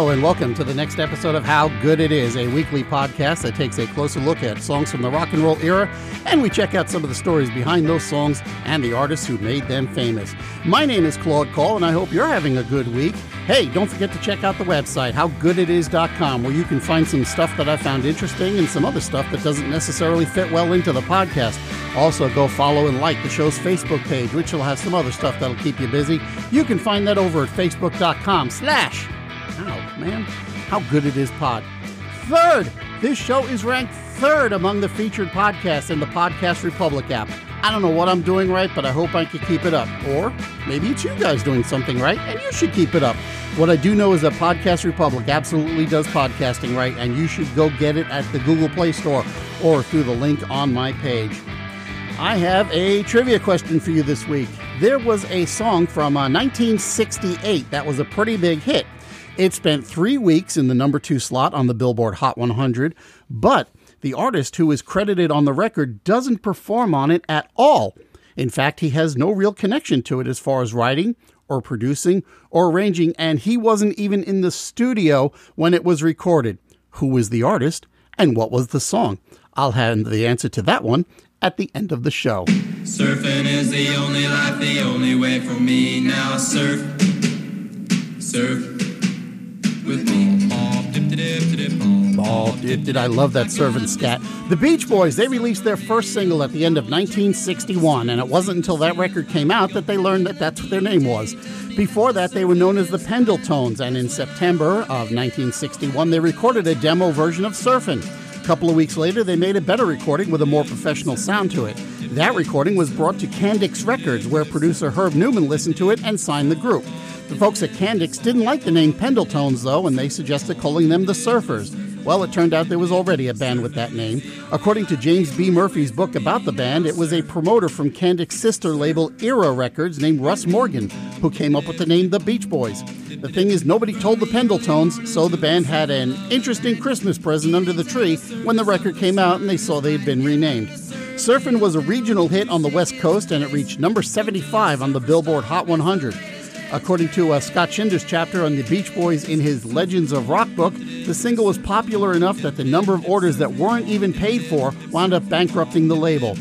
Hello, and welcome to the next episode of How Good It Is, a weekly podcast that takes a closer look at songs from the rock and roll era, and we check out some of the stories behind those songs and the artists who made them famous. My name is Claude Call, and I hope you're having a good week. Hey, don't forget to check out the website, howgooditis.com, where you can find some stuff that I found interesting and some other stuff that doesn't necessarily fit well into the podcast. Also, go follow and like the show's Facebook page, which will have some other stuff that'll keep you busy. You can find that over at facebook.com slash Ow, man. How good it is, Pod. Third, this show is ranked third among the featured podcasts in the Podcast Republic app. I don't know what I'm doing right, but I hope I can keep it up. Or maybe it's you guys doing something right, and you should keep it up. What I do know is that Podcast Republic absolutely does podcasting right, and you should go get it at the Google Play Store or through the link on my page. I have a trivia question for you this week. There was a song from uh, 1968 that was a pretty big hit. It spent three weeks in the number two slot on the Billboard Hot 100, but the artist who is credited on the record doesn't perform on it at all. In fact, he has no real connection to it as far as writing or producing or arranging, and he wasn't even in the studio when it was recorded. Who was the artist and what was the song? I'll have the answer to that one at the end of the show. Surfing is the only life, the only way for me now. Surf, surf with me. Did I love that servant scat? The Beach Boys, they released their first single at the end of 1961, and it wasn't until that record came out that they learned that that's what their name was. Before that, they were known as the Pendletones, and in September of 1961, they recorded a demo version of Surfin'. A couple of weeks later, they made a better recording with a more professional sound to it. That recording was brought to Candix Records, where producer Herb Newman listened to it and signed the group. The folks at Candix didn't like the name Pendletones, though, and they suggested calling them the Surfers. Well, it turned out there was already a band with that name. According to James B. Murphy's book about the band, it was a promoter from Candix sister label Era Records named Russ Morgan who came up with the name The Beach Boys. The thing is, nobody told the Pendletones, so the band had an interesting Christmas present under the tree when the record came out and they saw they had been renamed. Surfin' was a regional hit on the West Coast and it reached number 75 on the Billboard Hot 100. According to uh, Scott Schinder's chapter on the Beach Boys in his Legends of Rock book, the single was popular enough that the number of orders that weren't even paid for wound up bankrupting the label.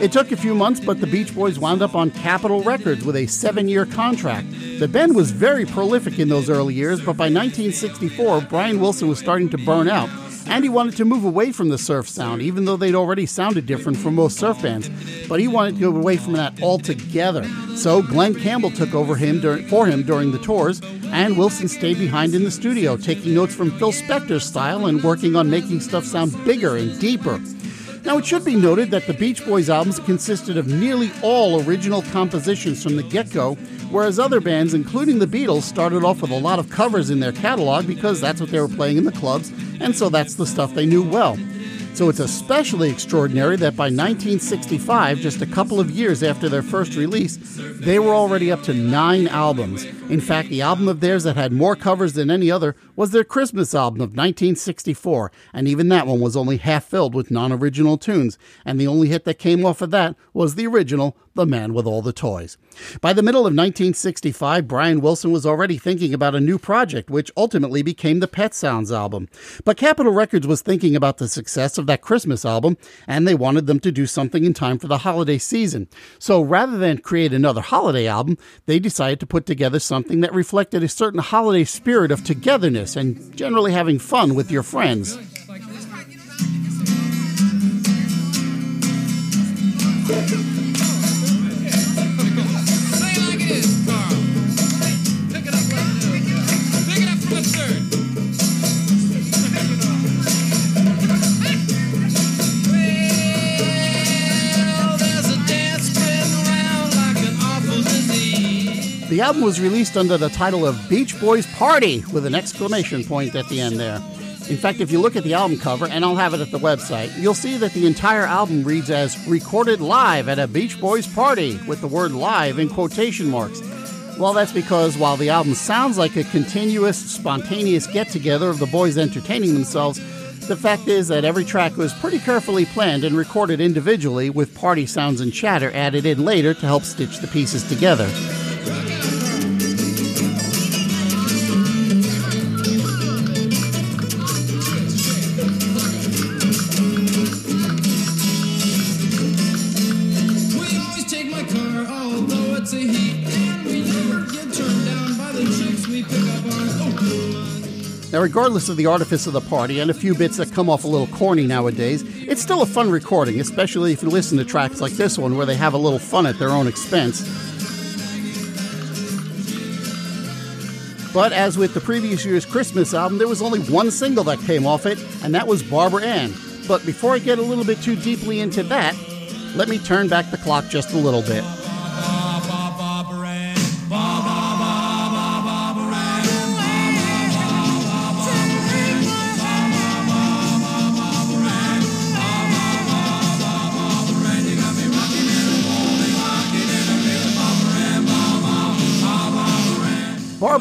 It took a few months, but the Beach Boys wound up on Capitol Records with a seven year contract. The band was very prolific in those early years, but by 1964, Brian Wilson was starting to burn out and he wanted to move away from the surf sound, even though they'd already sounded different from most surf bands. But he wanted to go away from that altogether. So Glen Campbell took over him for him during the tours, and Wilson stayed behind in the studio, taking notes from Phil Spector's style and working on making stuff sound bigger and deeper. Now, it should be noted that the Beach Boys albums consisted of nearly all original compositions from the get go, whereas other bands, including the Beatles, started off with a lot of covers in their catalog because that's what they were playing in the clubs, and so that's the stuff they knew well. So it's especially extraordinary that by 1965, just a couple of years after their first release, they were already up to nine albums. In fact, the album of theirs that had more covers than any other was their Christmas album of 1964, and even that one was only half filled with non original tunes, and the only hit that came off of that was the original, The Man with All the Toys. By the middle of 1965, Brian Wilson was already thinking about a new project, which ultimately became the Pet Sounds album. But Capitol Records was thinking about the success of that Christmas album, and they wanted them to do something in time for the holiday season. So rather than create another holiday album, they decided to put together something that reflected a certain holiday spirit of togetherness and generally having fun with your friends. Album was released under the title of Beach Boys Party with an exclamation point at the end there. In fact, if you look at the album cover, and I'll have it at the website, you'll see that the entire album reads as recorded live at a Beach Boys party with the word live in quotation marks. Well, that's because while the album sounds like a continuous, spontaneous get together of the boys entertaining themselves, the fact is that every track was pretty carefully planned and recorded individually with party sounds and chatter added in later to help stitch the pieces together. Now, regardless of the artifice of the party and a few bits that come off a little corny nowadays, it's still a fun recording, especially if you listen to tracks like this one where they have a little fun at their own expense. But as with the previous year's Christmas album, there was only one single that came off it, and that was Barbara Ann. But before I get a little bit too deeply into that, let me turn back the clock just a little bit.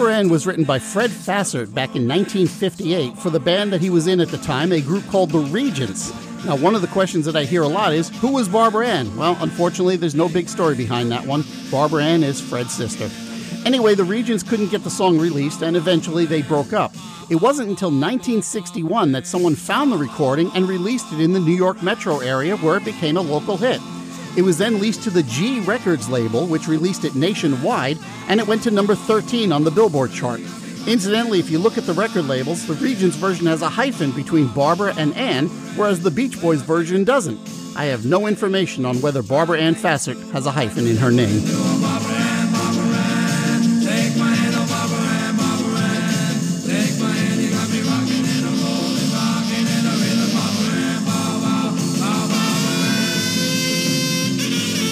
Barbara Ann was written by Fred Fassert back in 1958 for the band that he was in at the time, a group called the Regents. Now, one of the questions that I hear a lot is who was Barbara Ann? Well, unfortunately, there's no big story behind that one. Barbara Ann is Fred's sister. Anyway, the Regents couldn't get the song released, and eventually they broke up. It wasn't until 1961 that someone found the recording and released it in the New York metro area where it became a local hit. It was then leased to the Gee Records label, which released it nationwide, and it went to number 13 on the Billboard chart. Incidentally, if you look at the record labels, the Regents version has a hyphen between Barbara and Ann, whereas the Beach Boys version doesn't. I have no information on whether Barbara Ann Fassert has a hyphen in her name.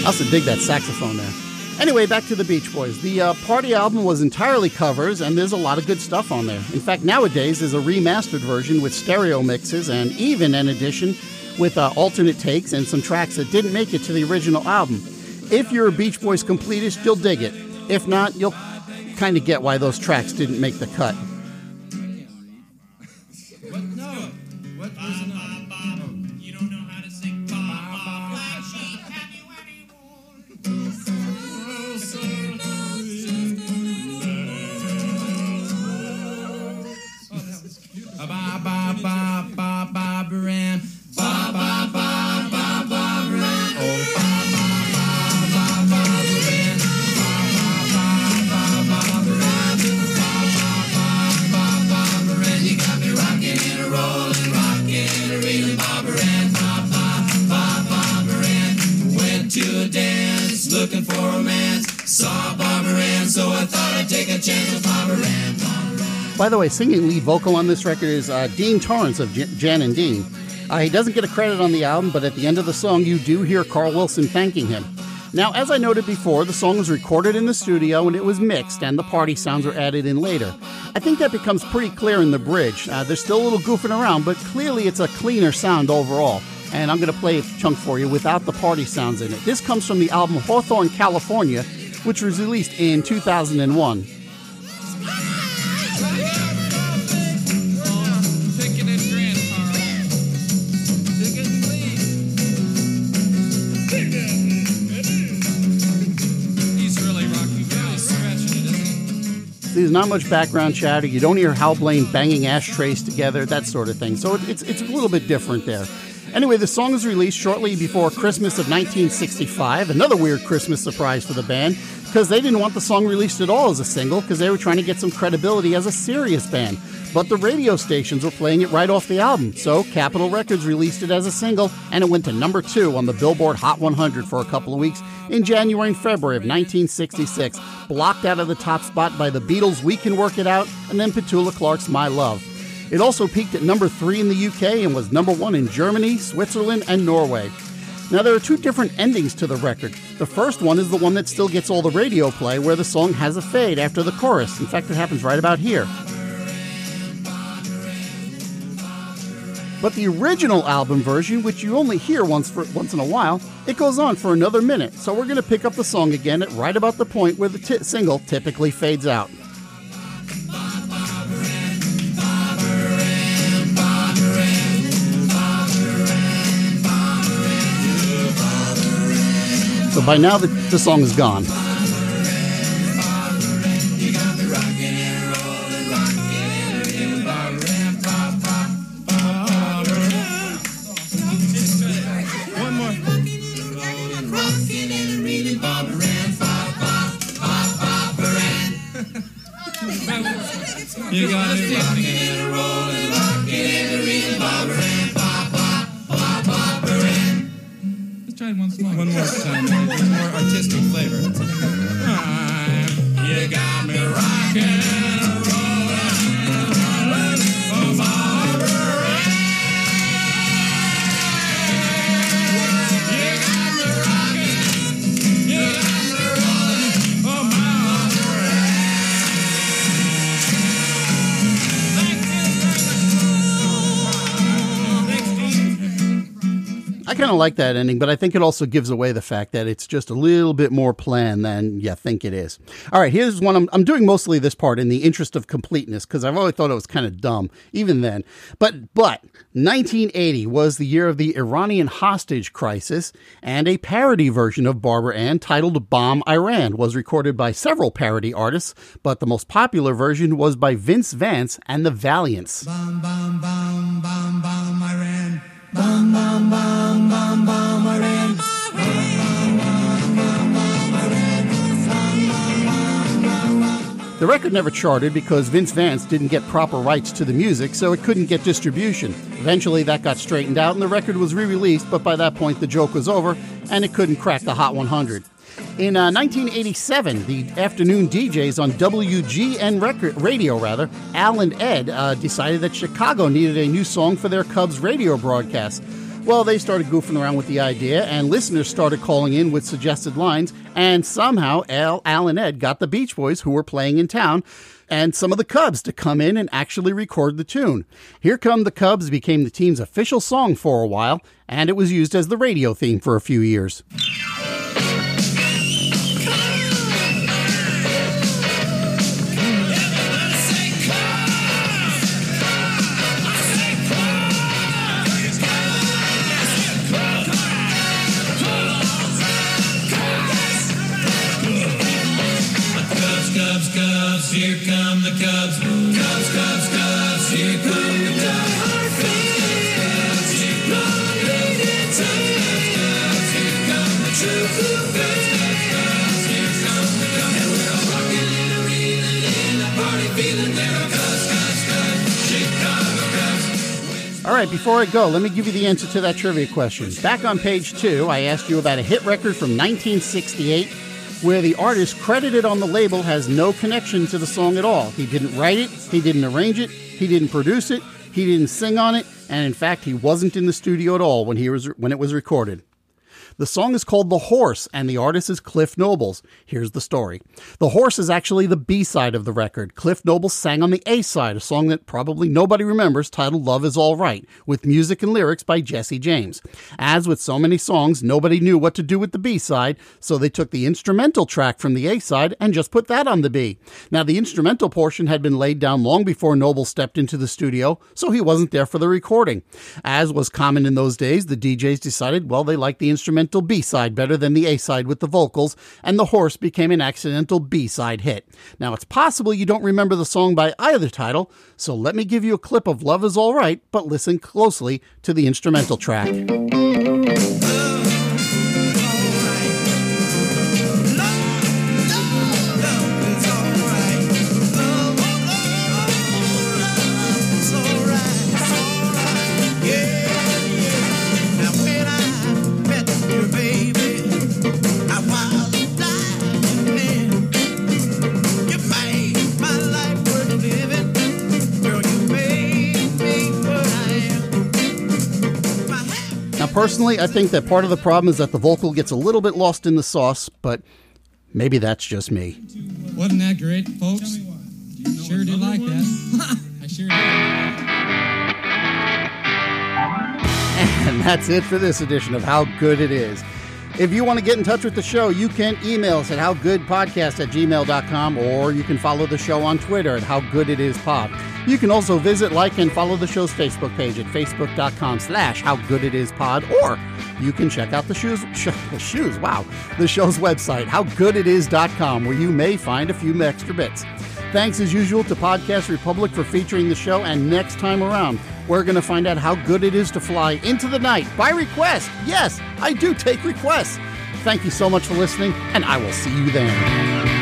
Also dig that saxophone there. Anyway, back to the Beach Boys. The uh, party album was entirely covers, and there's a lot of good stuff on there. In fact, nowadays there's a remastered version with stereo mixes and even an edition with uh, alternate takes and some tracks that didn't make it to the original album. If you're a Beach Boys completist, you'll dig it. If not, you'll kind of get why those tracks didn't make the cut. By the way, singing lead vocal on this record is uh, Dean Torrence of J- Jan and Dean. Uh, he doesn't get a credit on the album, but at the end of the song, you do hear Carl Wilson thanking him. Now, as I noted before, the song was recorded in the studio and it was mixed, and the party sounds were added in later. I think that becomes pretty clear in the bridge. Uh, there's still a little goofing around, but clearly it's a cleaner sound overall. And I'm going to play a chunk for you without the party sounds in it. This comes from the album Hawthorne, California, which was released in 2001. There's not much background chatter. You don't hear Hal Blaine banging ashtrays together, that sort of thing. So it's, it's a little bit different there. Anyway, the song was released shortly before Christmas of 1965, another weird Christmas surprise for the band, because they didn't want the song released at all as a single because they were trying to get some credibility as a serious band. But the radio stations were playing it right off the album, so Capitol Records released it as a single, and it went to number two on the Billboard Hot 100 for a couple of weeks in January and February of 1966, blocked out of the top spot by the Beatles' We Can Work It Out and then Petula Clark's My Love. It also peaked at number three in the UK and was number one in Germany, Switzerland, and Norway. Now, there are two different endings to the record. The first one is the one that still gets all the radio play, where the song has a fade after the chorus. In fact, it happens right about here. But the original album version, which you only hear once for once in a while, it goes on for another minute. So we're going to pick up the song again at right about the point where the t- single typically fades out. By now the, the song is gone. You got me kind of like that ending, but I think it also gives away the fact that it's just a little bit more planned than you think it is. All right, here's one. I'm, I'm doing mostly this part in the interest of completeness because I've always thought it was kind of dumb, even then. But but 1980 was the year of the Iranian hostage crisis, and a parody version of Barbara Ann titled "Bomb Iran" was recorded by several parody artists, but the most popular version was by Vince Vance and the Valiants. Bum, bum, bum, bum, bum, Iran. Bum, bum, bum, The record never charted because Vince Vance didn't get proper rights to the music, so it couldn't get distribution. Eventually, that got straightened out and the record was re released, but by that point, the joke was over and it couldn't crack the Hot 100. In uh, 1987, the afternoon DJs on WGN record, radio, rather, Al and Ed, uh, decided that Chicago needed a new song for their Cubs radio broadcast. Well, they started goofing around with the idea, and listeners started calling in with suggested lines, and somehow Al, Al and Ed got the Beach Boys, who were playing in town, and some of the Cubs to come in and actually record the tune. Here Come the Cubs became the team's official song for a while, and it was used as the radio theme for a few years. Here come the Cubs. Cubs, Cubs, Cubs, here come the Cubs. Cubs, here come the Cubs. Cubs, here come the true Cubs. Cubs, here come the Cubs. And we're rocking and reeling in a party feeling. There are Cubs, Cubs, Cubs, Chicago Cubs. All right, before I go, let me give you the answer to that trivia question. Back on page two, I asked you about a hit record from 1968 where the artist credited on the label has no connection to the song at all. He didn't write it, he didn't arrange it, he didn't produce it, he didn't sing on it, and in fact, he wasn't in the studio at all when he was when it was recorded. The song is called The Horse, and the artist is Cliff Nobles. Here's the story. The Horse is actually the B side of the record. Cliff Nobles sang on the A side, a song that probably nobody remembers, titled Love Is All Right, with music and lyrics by Jesse James. As with so many songs, nobody knew what to do with the B side, so they took the instrumental track from the A side and just put that on the B. Now, the instrumental portion had been laid down long before Noble stepped into the studio, so he wasn't there for the recording. As was common in those days, the DJs decided, well, they liked the instrumental B side better than the A side with the vocals, and The Horse became an accidental B side hit. Now, it's possible you don't remember the song by either title, so let me give you a clip of Love Is All Right, but listen closely to the instrumental track. Personally, I think that part of the problem is that the vocal gets a little bit lost in the sauce, but maybe that's just me. Wasn't that great, folks? Sure did like that. I sure did. And that's it for this edition of How Good It Is. If you want to get in touch with the show, you can email us at howgoodpodcast at gmail.com or you can follow the show on Twitter at howgooditispod. You can also visit, like, and follow the show's Facebook page at facebook.com slash howgooditispod or you can check out the shoes, sh- shoes, wow, the show's website, howgooditis.com, where you may find a few extra bits. Thanks as usual to Podcast Republic for featuring the show, and next time around, we're going to find out how good it is to fly into the night by request. Yes, I do take requests. Thank you so much for listening, and I will see you then.